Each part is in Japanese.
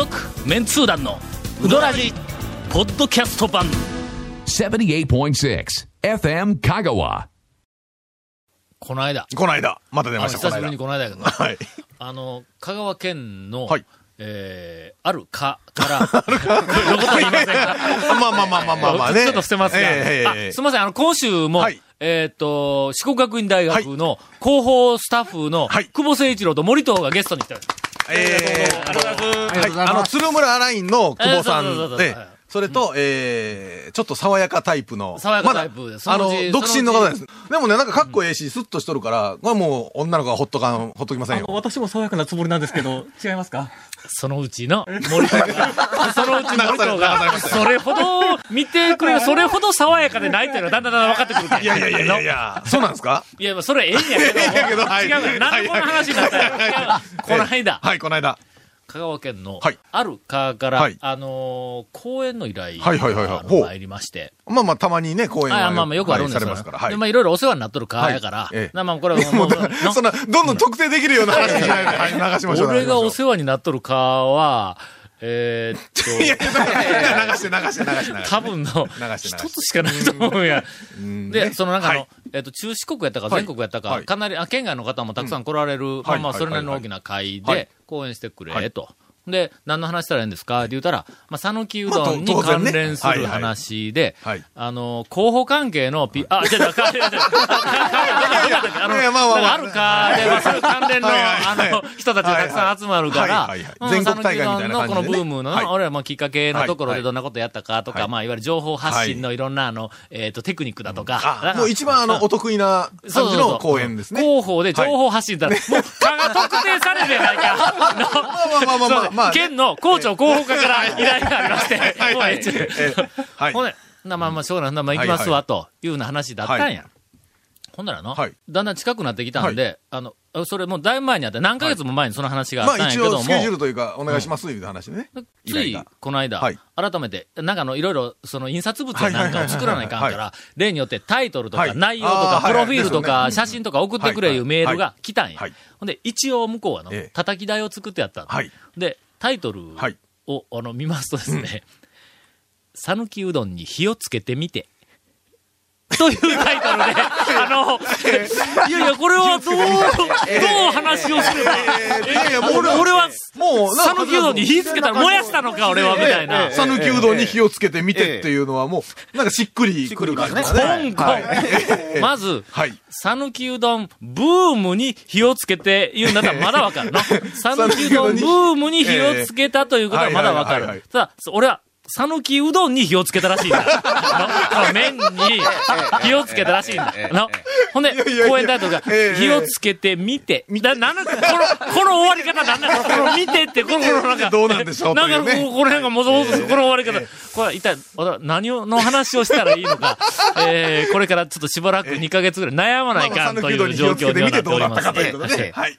続メンツー団のウドラジポッドキャスト版。78.6 FM Kagawa. この間。この間、また出ました、久しぶりにこの間。やけどはい。あの香川県の、はい。えーあるかから、どこと言いませんか？まあまあまあまあまあまあね。ちょっと捨てますが、ええええあえ。えすみません、あの、今週も、はい。えっ、と、四国学院大学の広報スタッフの、はい。久保誠一郎と森藤がゲストに来てる。ええありがとうございます。はい、あの、鶴村アラインの久保さんで、それと、えー、ちょっと爽やかタイプの。爽やかタイプ。でまだあの独身の方です。でもね、なんかかっこええし、スッとしとるから、これはもう女の子はほっとかん、ほっときませんよ。私も爽やかなつもりなんですけど、違いますか？そのうちの森藤が、そのうち森藤流されが、それほど見てくれる、それほど爽やかでないっていうのがだんだんだんだん分かってくるいやいやいやいやいや、そうなんですか？いや、まあそれええんやけど、違う。から、なんでこの話になったんや違うわこの間、はい、この間。香川県のはい、ある川から、はい。あのー公演の依頼はいはい参りまして、まあまあ、たまにね、公演は。あまあまあよくあるんですよ。はいから。はい。で、まあいろいろお世話になっとる川やから、はい。ええ。なまあこれはもう、そんな、どんどん特定できるような話にしない。で、はい、流しましょう。俺がお話世話になっとる川は、えーっと、いや、流して流して流して流して。多分の、一つしかないと思うんや。で、ね。そのなんかあの、はい。えっと、中四国やったかはい全国やったか、はい。かなり、あ、県外の方もたくさん来られる、まあまあ、はい。それなりの大きな会はい。で、講演してくれ、はいと。で、何の話したらいいんですか？って言ったら、まあ、讃岐うどんまに関連する話で、あの、候補関係のピ、あ、違う違う、か、違う違う、あの、あるかで、まあ、そういう関連の、あの、人たちがたくさん集まるから、はいはいはい。うん全国大会みたいな感じでね。讃岐うどんのこのブームの、はい。俺らもきっかけのところはいでどんなことやったかとか、はい。まあ、いわゆる情報発信のい。ろんな、あの、えっと、テクニックだとか、あ、もう一番あの、お得意な感じの公演ですね。広報で情報発信だもう、蚊が特定されるやないか。まあまあまあまあまあまあ。県の校長広報課から依頼がありまして、はい。ほんで、なまあまあ、しょうがない、なまあ行きますわ、というような話だったんや。はい。ほんならの、はい。だんだん近くなってきたんで、あの、それもうだいぶ前にあって、何ヶ月も前にその話があっまあ一たんやけども、応スケジュールというか、お願いしますという話でね。依ついこの間、はい。改めて、なんかあの、いろいろ、その印刷物やなんかを作らないかんから、例によってタイトルとかはい。内容とか、プロフィールとか、写真とか送ってくれいうメールが来たんや。はい。ほんで、一応向こうはのええ、叩き台を作ってやったで、タイトルはい。を、あの、見ますとですね、讃岐うどんに火をつけてみて、というタイトルで、あの、いやいや、これはどう、どう話をすれば、いやいや、もう俺俺は、もう、讃岐うどんに火つけたら燃やしたのか、俺は、みたいな。讃岐うどんに火をつけてみてっていうのはもう、なんかしっくりくる感じですコね。ンコン。まず、はい。讃岐うどんブームに火をつけて言うんだったらまだわかるの。讃岐うどんブームに火をつけたということはまだわか。るただ、俺は、讃岐うどんに火をつけたらしいんだ。の麺に火をつけたらしいんだ。のほんで、いやいや講演タイトルが、ええ火をつけてみて。だなんなんこの、この終わり方なんなんこの見てって、この、このなんか。どうなんでしょうなんかこの辺がもぞもぞするこの終わり方。これは一体、何をの話をしたらいいのか。えー、これからちょっとしばらく2ヶ月ぐらい悩まないかんという状況にはなっております。はい。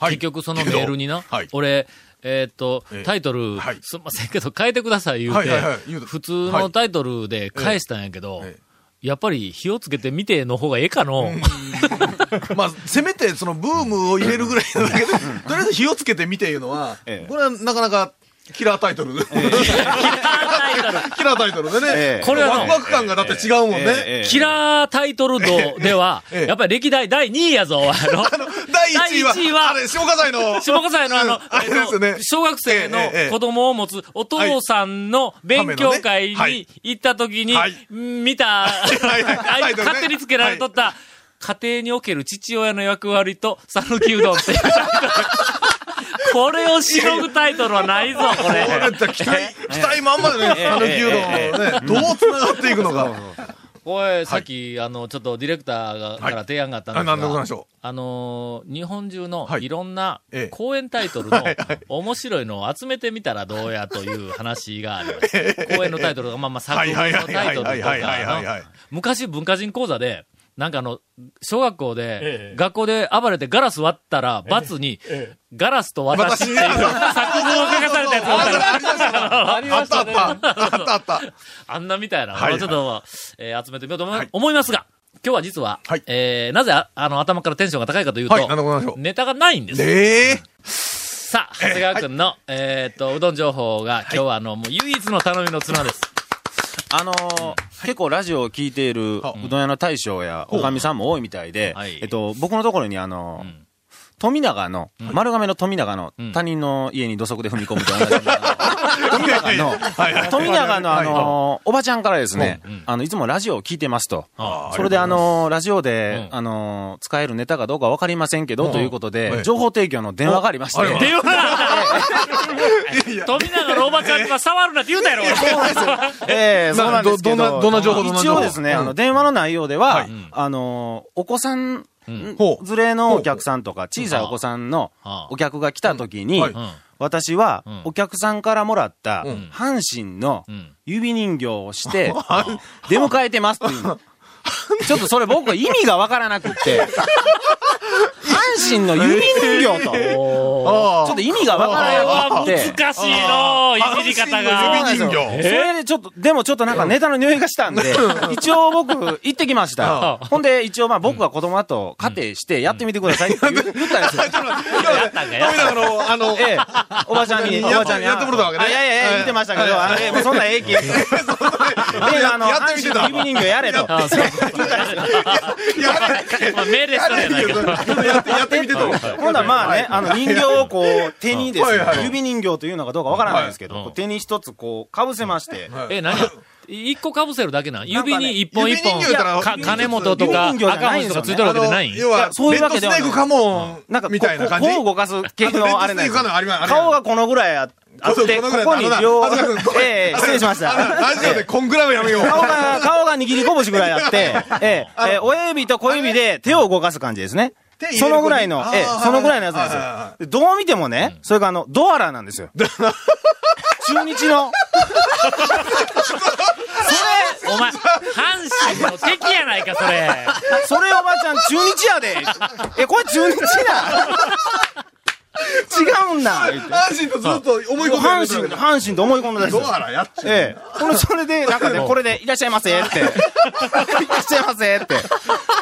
結局そのメールにな、俺、えーっと、ええタイトル、はい。すんませんけど変えてください言うて、はいはいはい。言うと普通のタイトルで返したんやけど、ええ。やっぱり火をつけてみての方がええかの、まあ、せめてそのブームを入れるぐらいのだけで、とりあえず火をつけてみていうのは、これはなかなかキラータイトル。キラータイトル。でね。これはのワクワク感がだって違うもんね。キラータイトル度では、ええ。やっぱり歴代第2位やぞ、あの、第1位は、第一位はあれ、下葛西の。下笠谷のあの、あれですよね。えっと小学生の子供を持つお父さんの勉強会はい。に行った時にはい。見た、勝手につけられとった、家庭における父親の役割と讃岐うどんっていうタイトル。これをしのぐタイトルはないぞ、これ。期待、期待満々でね、讃岐うどんをね、どう繋がっていくのか。これ、さっき、あの、ちょっとディレクターが、から提案があったんですが、あのー、日本中のはい。いろんなええ公演タイトルの 面白いのを集めてみたらどうやという話がありました。公演のタイトルが、まあまあ作品のタイトルとか、昔文化人講座で、なんかあの、小学校で、ええ。学校で暴れてガラス割ったら、罰に、えガラスと私っていう作文を書かされたやつがあったらありましたね。あったあった。あった。あんなみたいな。ちょっと、えー集めてみようと思い思いますが、今日は実は、はい。えーなぜああの頭からテンションが高いかというと。ネタがないんです。ええ。さあ、長谷川くんの、えーっと、うどん情報が、今日はあの、もう唯一の頼みの綱です。あのー結構ラジオを聞いているう。どん屋の大将やおかみさんも多いみたいで、はい。えっと、僕のところにあのーん。富永の、丸亀の富永のん。他人の家に土足で踏み込むと同じ 富永の、富永のあのーおばちゃんからですね、あの、いつもラジオを聞いてますと。あそれであのーラジオで、うん。あのー使えるネタかどうかわかりませんけど、ということはで、い。情報提供の電話がありまして、電話 富永のおばちゃんとか触るなって言うたやろ、ええそうなんですけど。んなどんな情報一応ですね、うんあの、電話の内容では、はい。あの、お子さん、連れのお客さんとか、小さいお子さんのはあ。お客が来た時に。私はん、お客さんからもらったうん、阪神のうん。指人形をして、出迎えてますっていうの。ちょっとそれ僕は意味がわからなくって、阪神の指人形と、ちょあっと意味がわからなくって、難しいのいじり方が。指人形。それでちょっと、でもちょっとなんかネタの匂いがしたんで、一応僕、行ってきました。ほんで、一応まあ僕は子供だと仮定してやってみてくださいって言言ったんですよ。やったんかあの、ええ、おばちゃんに、おやばちゃんに。やってもらったわけいやいやいや、言ってましたけど、あれ、もうそんなええ気。で、あの、やってみてた。阪神の指人形やれと。あそう。まあ命令したらやないけど。やって、やってみてと。ほんならまあね、あの人形をこう、手にですね指人形というのかどうかわからないんですけど、手に一つこう、かぶせまして、え、何一個被せるだけなん？指に一本一本、金本とか赤ないんですよね。星とかついてるわけじゃないん？要は、そういうわけではない。レッドスネークカモンなんかこみたいな感じ？こう動かす系のあれなんです顔がこのぐらいああって、そうこここに両ええ失礼しました。ラジオでこんぐらいはやめよう。顔が、顔が握り拳ぐらいあって、ええええ親指と小指で手を動かす感じですねそのぐらいのええそのぐらいのやつなんですよで。どう見てもね、それがあの、ドアラなんですよ。中日の。お前、阪神の敵やないか、それ。それおばちゃん中日やで。え、これ中日な。違うんだ。言って阪神とずっと思い込んで阪神、阪神と思い込んだんですよドアラやっちゃう。ええ。これ、それで、なんかね、これで、いらっしゃいませって。いらっしゃいませって。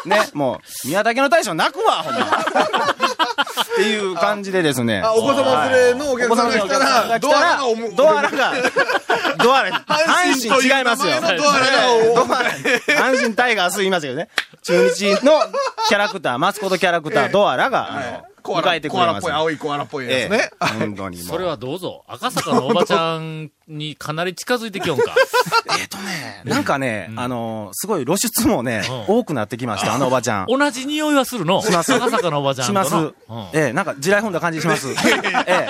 ね、もう、宮崎の大将泣くわ、ほんま。っていう感じでですね。あ、お子様連れのお客さんが来たら、ドアラが。ドアラが、ドアラ、阪神違いますよ。ドアラ、阪神タイガース言いますけどね。中日のキャラクター、マスコットキャラクター、ドアラが、あの、コアラ迎えてくれますコアラっぽい、。青いコアラっぽいやつね。本当に。それはどうぞ。赤坂のおばちゃんにかなり近づいてきよんか。えっとね、なんかね、あの、すごい露出もね、うん多くなってきました、あのおばちゃん。同じ匂いはするの？します赤坂のおばちゃん。します。うんええ、なんか地雷踏んだ感じします。ええ。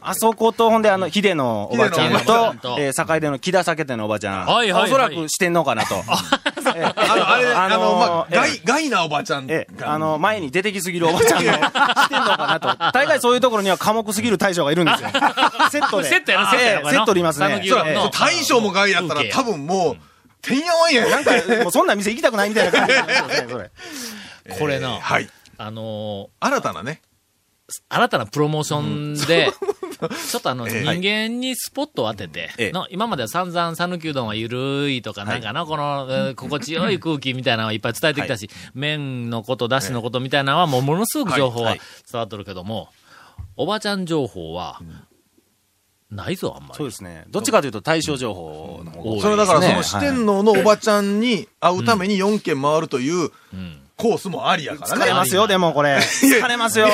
あそこと、ほんで、あの、ヒデのおばちゃん秀のおばちゃんと、とええ、坂出の木田酒店のおばちゃん。はいはいはいおそらくしてんのかなと。ええあの、あれ、あの、まあ、ええガイ、ガイなおばちゃんあの、前に出てきすぎるおばちゃんの、してんのかなと。大概そういうところには寡黙すぎる大将がいるんですよ。セットで。セットやなセットやセットでいますね。讃岐う大将もガイやったら多分もう、てんやわんや。なんか、もうそんな店行きたくないみたいな感じなんですよね、それ。これな、はい。あの新たなね。ー新たなプロモーションで、ちょっとあの、ええ。人間にスポットを当てて、ええ。の今までは散々讃岐うどんはゆるいとか、なんかな、この、えー心地よい空気みたいなのをいっぱい伝えてきたし、麺のこと、だしのことみたいなのはもうものすごく情報ははい。伝わっとるけども、おばちゃん情報は、ないぞ、あんまり。そうですね。どっちかというと対象情報の方が。それだからそのはい四天王のおばちゃんに会うために4軒回るといううん。コースもありやからね。疲れますよ、でもこれ。疲れますよ。い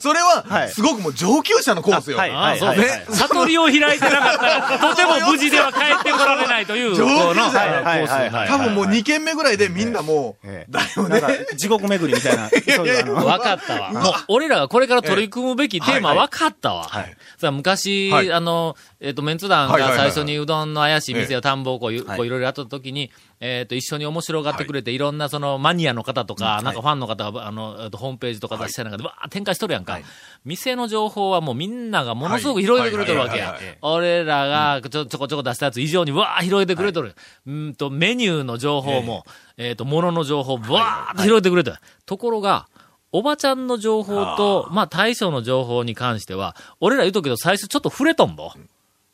それはは、いすごくもう上級者のコースよ。はいああ、そうはいね。悟りを開いてなかったら、とても無事では帰ってこられないという、上級者この、はいはいコースはいはい多分もう2軒目ぐらいでみんなもうえ、えだよね地獄巡りみたいな。そういうあのわかったわ。もう、俺らがこれから取り組むべきテーマわかったわ。はいさあ昔、はいあの、えっ、と、メンツ団はいはいはいはいが最初にうどんの怪しい店えや田んぼをこうい、はいこういろいろやった時に、えっ、と、一緒に面白がってくれて、い、ろんなそのマニアの方とか、なんかファンの方が、あの、えっとホームページとか出してなんかで、わー展開しとるやんか、店の情報はもうみんながものすごく広げてくれてるわけや。はい。はい。はい。はい。俺らがちょちょこちょこ出したやつ以上にわー広げてくれとる。うんと、メニューの情報も、えっ、と、物の情報、わーっと広げてくれてる。ところが、おばちゃんの情報と、まあ大将の情報に関しては、俺ら言うとくけど最初ちょっと触れとんぼ。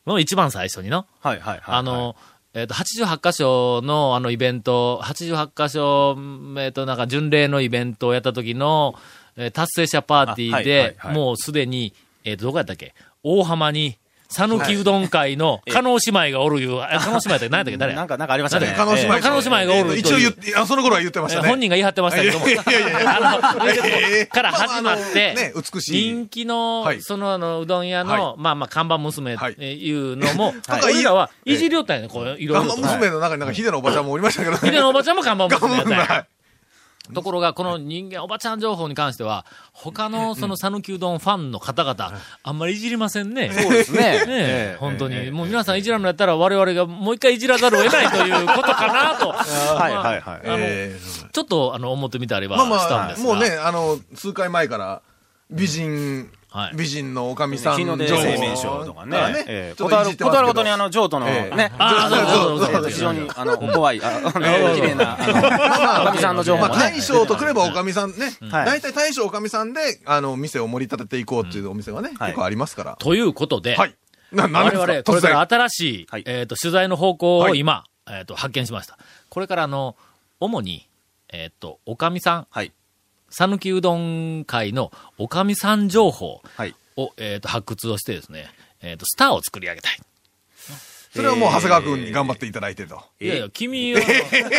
の一番最初にの。はいはいはい。あの、えっ、と、88箇所のあのイベント、88箇所、えっ、と、なんか巡礼のイベントをやった時の、えー達成者パーティーあはいで、はいはい。もうすでに、えっ、と、どこやったっけ？大浜に、讃岐うどん会の、加納姉妹がおるいう、あ加納姉妹って何やったっけ？誰や？なんか、なんかありましたね。加納姉妹ええ加納姉妹がおるという一応言って、あその頃は言ってましたね。本人が言い張ってましたけども。いやいやいやあの、ええから始まって、ね美しい人気の、はいその、あの、うどん屋の、はまあまあ、看板娘はいっていうのも、はい俺らはいじりよったんやね、こう、いろいろと。娘の中になんかヒデのおばちゃんもおりましたけどね。ヒデのおばちゃんも看板娘やったんや。はいところが、この人間、おばちゃん情報に関しては、他のその讃岐うどんファンの方々、あんまりいじりませんね。そうですね。ねえ、本当に。もう皆さんいじらんのやったら我々がもう一回いじらざるを得ないということかなと。はいはいはい。あのえちょっと、あの、思ってみたりはしたんですが。もうね、あの、数回前から、美人、はい美人のおかみさん日の出情報製麺所とかね。からええちょっことある、いじってますけどことあるごとにあの、譲渡のええね。ああ、そうそうそうそうそう。非常に、あの、怖い、あの、綺麗な、あの、おかみさんの情報まあ、もね。大将とくればおかみさんね、はい大体大将おかみさんで、あの、店を盛り立てていこうっていうお店はね、はい結構ありますから。ということで、はい。な、我々、これから新しい、はいえっ、と、取材の方向をはい今、えっ、と、発見しました。これから、あの、主に、えっ、と、おかみさん、はい。讃岐うどん会のおかみさん情報はい。を、えっ、と、発掘をしてですね、えっ、と、スターを作り上げたい。それはもう長谷川くんに頑張っていただいてと。いやいや、君は、君全然、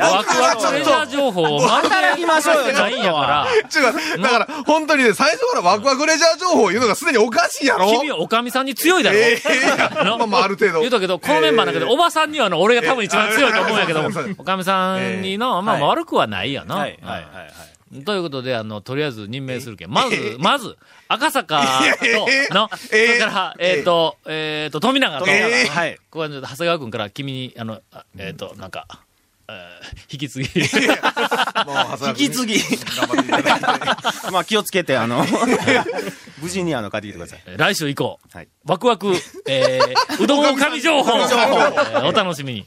ワクワクレジャー情報を働きましょうよないんやから、違う。だから、本当にね、最初からワクワクレジャー情報を言うのがすでにおかしいやろ君はおかみさんに強いだろ。え？え いやのまあまあ、ある程度。言うとくけど、このメンバーだけど、ええおばさんにはの、俺が多分一番強いと思うんやけどおかみさんにの、まあまあ悪くはないやな。はい。はい。はい。ということで、あの、とりあえず任命するけん。まず、まず、赤坂え？と、の、そえれから、え？っと、えっと、富永と、はい。ここはちょっと長谷川君から君に、あの、あえっと、なんか、えー引き継ぎ。引き継ぎ頑張っていただいて。まあ気をつけて、あの、無事にあの、帰ってきてください。来週以降、はいワクワク、えー、うどんおかみ情報、お楽しみに。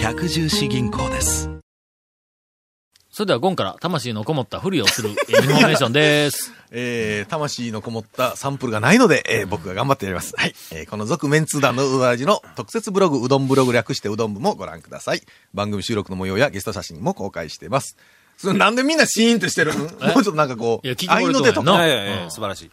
百十四銀行ですそれでは、ゴンから魂のこもったふりをするインフォメーションです。えー、魂のこもったサンプルがないので、えー、僕が頑張ってやります。はい。えー、この続メンツー団のうどらじの特設ブログ、うどんブログ略してうどん部もご覧ください。番組収録の模様やゲスト写真も公開しています。それなんでみんなシーンとしてるんもうちょっとなんかこういの出とかな。いやいやいや素晴らしい。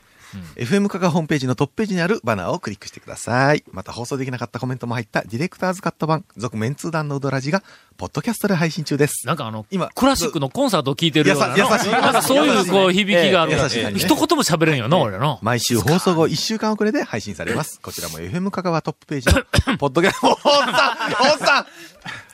FM カがホームページのトップページにあるバナーをクリックしてください。また放送できなかったコメントも入ったディレクターズカット版、続メンツー団のうどらじが、ポッドキャストで配信中です。なんかあの、今クラシックのコンサートを聴いてるような優しいなんかそういうこう響きがあるから、優しい感じね一言も喋れんよな、俺の。毎週放送後1週間遅れで配信されます。こちらも FM 香川トップページの、ポッドキャスト、おっさんおっさん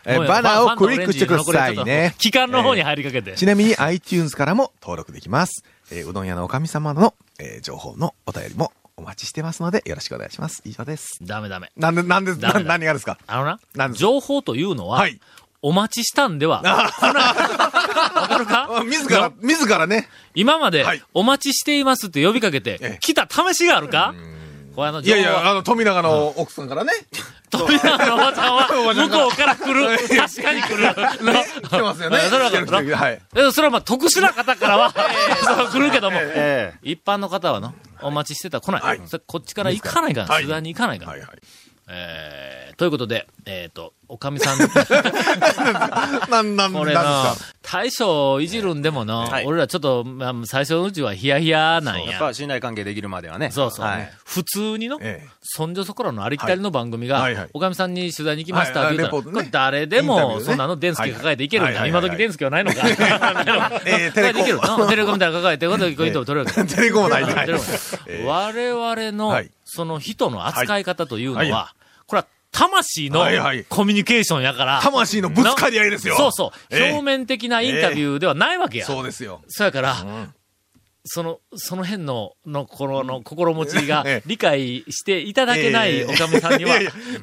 えーバナーをクリックしてくださいね。期間の方に入りかけて。ちなみに iTunes からも登録できます。えーうどん屋のおかみ様の、えー情報のお便りもお待ちしてますので、よろしくお願いします。以上です。ダメダメ。なんで、なんで、な何がですか？あのなな、ん情報というのは、はい。お待ちしたんでは、わかるか？あ 自ら、自らね。今まではい、お待ちしていますって呼びかけてええ、来た試しがあるか？これあの、いやいや、あの、富永の奥さんからね。富永のおばちゃんは、向こうから来る。確かに来る。の来てますよね。それはるはい。えそれはまあ特殊な方からは、そう来るけども、え一般の方はの、お待ちしてたら来ない。こっちから行かないから、はい取材に行かないから。はいはい。えー、ということで、えっ、と、おかみさん、なん、なん、これな大将いじるんでもな、はい。俺らちょっと、まあ、最初のうちはヒヤヒヤなんや。やっぱ信頼関係できるまではね。そうそう。はい。普通にの、ええ。そんじょそこらのありきたりの番組が、はい。はいはい。おかみさんに取材に行きましたはい。って言ったら、レポートね。誰でも、ね。そんなの電助抱えていけるんだ。はい今時電助はないのか？ええ テレコテレコみたいなの抱えて、こうやってこうやって取れるテレコもない。我々の、はい。その人の扱い方というのは、はい。はこれは魂のはいはい。コミュニケーションやから、魂のぶつかり合いですよ。そうそう、ええ。表面的なインタビューではないわけや。そうですよ。そやから、ん。その、その辺の、の、この、の、心持ちがええ。理解していただけないええ。おかみさんには、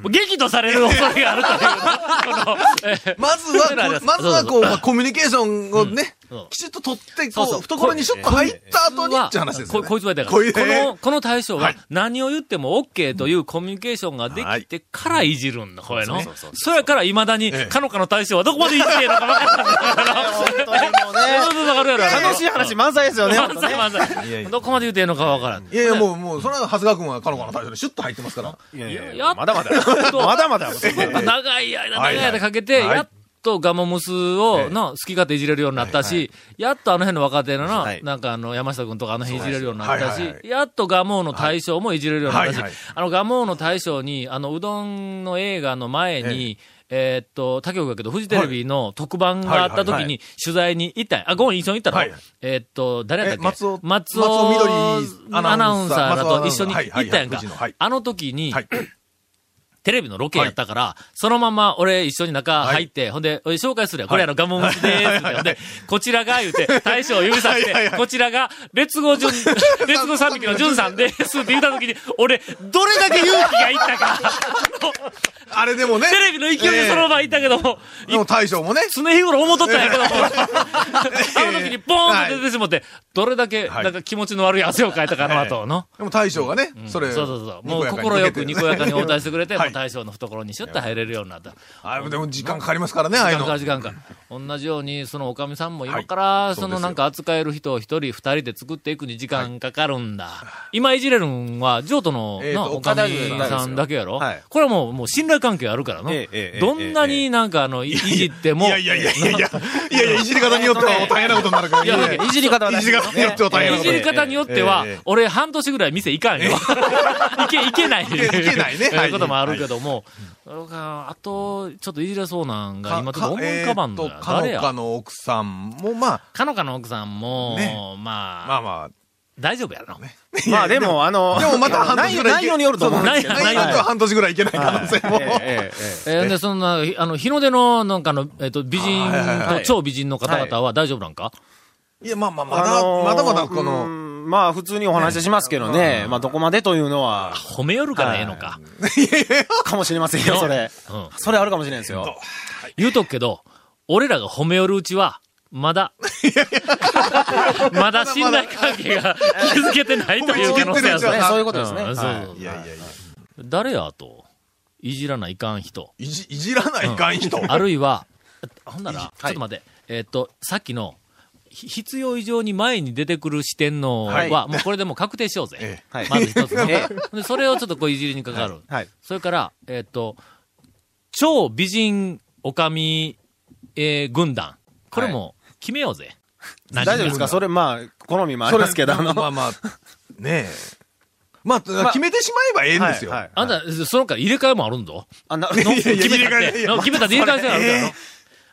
激怒される恐れがあるという、まずはま、ずはこう、まあコミュニケーションをねうん、きちっと取って、そうそう懐にシュッと入った後にって話ですね。こいつはだから、この、この対象ははい何を言っても OK というコミュニケーションができてからいじるんだ、これの。そやから未だに、ええかのかの対象はどこまでいじっていいのか分からないから。本当にもうね。わかるやろ。楽しい話満載ですよね。満載満載どこまで言うていいのか分からん。いやいや、もう、もう、それは、長谷川君は、かのかの対象でシュッと入ってますから。いやいやまだまだ。とまだまだ。長い間、長はい間かけて、はいやっとガモムスを、ええ。な、好き勝手いじれるようになったし、やっとあの辺の若手のな、はい。なんかあの、山下君とかあの辺いじれるようになったしやっとガモーの大将もいじれるようになったしあのガモーの大将に、あの、うどんの映画の前に、えーっと、他局だけど、フジテレビの特番があった時に取材に行ったんや。あ、ごめん、一緒に行ったの？はいえーっと、誰やったっけ？え松尾松尾松尾みどりアナウンサーら松尾アナウンサーと一緒に行ったやんか。あの時に、はい。テレビのロケやったから、そのまま俺一緒に中入って、ほんで、紹介するよ。これあのガモムスでーす。ほんで、こちらが言うて、大将を指さして、はいはいはい。こちらが、列語順、列語三匹の順さんですって言った時に、俺、どれだけ勇気がいったか、あれでもね。テレビの勢いでそのまま行ったけども、ええでも大将もね。常日頃思っとったんやけども、あの時にポーンと出てしもって、どれだけ、はいなんか気持ちの悪い汗をかいたかなと、の。でも大将がね、それ。そうそうそう。もう心よくにこやかに応対ししてくれて、大将の懐にシュッと入れるようになった。あでも時間かかりますからね、ああいうの時間か。時間か。同じように、そのおかみさんも今から、はいそのなんか扱える人を一人二人で作っていくに時間かかるんだ。今いじれるんは、譲渡の、なおかみさんだけやろ、はいこれはもう、もう信頼関係あるからの。ええええどんなになんかあの、いいじっても、いやいやいやいやいや、いやいや、いじり方によっては 大変なことになるから。いやいじり方は大事。いじり方によっては大変ないことじり方によっては、俺半年ぐらい店行かんよ。いけ、いけない。いけいけないね。は いこともあるけども、あと、ちょっといじれそうなんが、今ちょっと思い浮かばんのや。えー。とか誰やのかの奥さんも、まあ、かのかの奥さんも、ね。まあ、まあま大丈夫やろ。あ。まあでも、あの、でもまた半年ぐらい。内容によると思うんですけど内容によっては半年ぐらいいけない可能性も。ええで、そんな、あの、日の出の、なんかの、えっ、と、美人と超美人の方々は大丈夫なんか、いや、まあまあ、まだ、あのーまだまだこうの、んまあ普通にお話ししますけどね、まあどこまでというのは、褒めよるからええのか。かもしれませんよ、それ。うん。それあるかもしれないですよ。言うとくけど、俺らが褒めよるうちは、まだ、まだ信頼関係が築けてないという可能性あそういうことですね。うんそうはいそういやいやいや、誰やと、いじらないかん人。いじ、いじらないかん人。あるいは、ほんなら、ちょっと待って、えっ、と、さっきの、ひ必要以上に前に出てくる視点のは、はいもうこれでもう確定しようぜ。えはいまず一つの。え でそれをちょっとこういじりにかかる。はい。それから、えっ、と、超美人おかみ、えー軍団。これも決めようぜ。大丈夫ですか？それまあ、好みもありますけど、あの、まあまあ、ねえ。まあ、決めてしまえばええんですよ。あんた、その他入れ替えもあるんぞ。あな、決めたって。決めたって入れ替えせなあるからのえー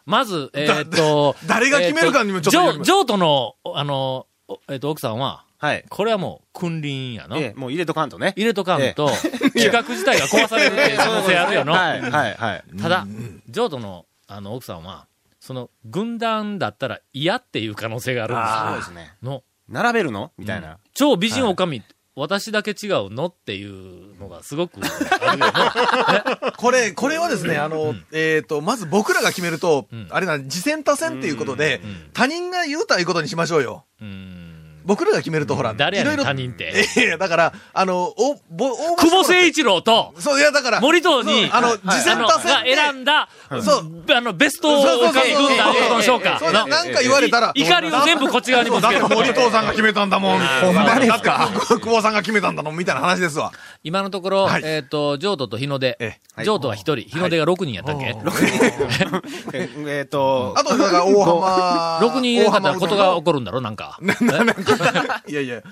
まず、えーっと、誰が決めるかにもちょっとえーよるジョジョートの、あの、おえーっと、奥さんは、はい。これはもう、君臨やの。ええ、もう入れとかんとね。入れとかんと、企画自体が壊されるっていう可能性あるよの。はい、はい、はい。ただ、ジョートの、あの、奥さんは、その、軍団だったら嫌っていう可能性があるんですよ。そうですね。の、並べるの？みたいな。超美人おかみ、私だけ違うのっていうのがすごくあるよな。これ、これはですね、あの、えっと、まず僕らが決めるとん、あれな、次戦他戦っていうことで、他人が言うたらいうことにしましょうよ。うーん。僕らが決めるとほら、誰やねん他人って。いやだから、あの、お、ぼ、応募久保誠一一郎と、そう、いや、だから、森藤に、あの、次戦打線でが選んだ、そう。あの、ベストをか軍団ことのしょうかそう。のなんか言われたら。怒りを全部こっち側にぶつける。森藤さんが決めたんだもん。ほんまですか久保さんが決めたんだもん、みたいな話ですわ。今のところ、はいえっと、譲渡と日の出え。譲渡は一人、日の出が6人やったっけええっと、あと、だから、大浜。6人入れたらことが起こるんだろなんか。いやいや。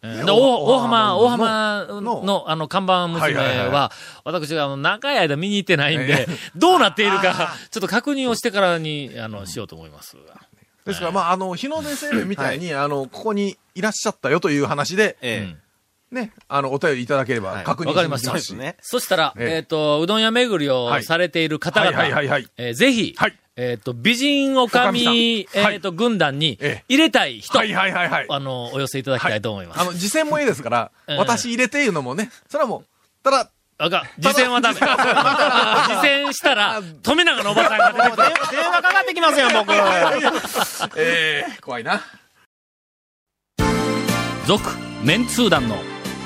で大大浜、大浜のの、あの、看板娘は私があの長い間見に行ってないんで、どうなっているか、ちょっと確認をしてからに、あの、しようと思います。ですから、まあ、あの、日の出製麺みたいに、あの、ここにいらっしゃったよという話で、えね、あの、お便りいただければ確認わかりましたしますし。ね。そしたら、えええっ、と、うどん屋巡りをはいされている方々、はいはいはいはいえーぜひ、はいえっ、と、美人おかみ、おかみさんはいえっ、と、軍団にええ入れたい人、はいはいはいはい。あの、お寄せいただきたいと思います。あの、次戦もいいですから、ええ私入れていうのもね、それはもう、ただ、あかん、次戦はダメ。次戦 したら、富永のおばさんが出てくる。電話かかってきますよ、僕。ええ怖いな。続、メンツー団の、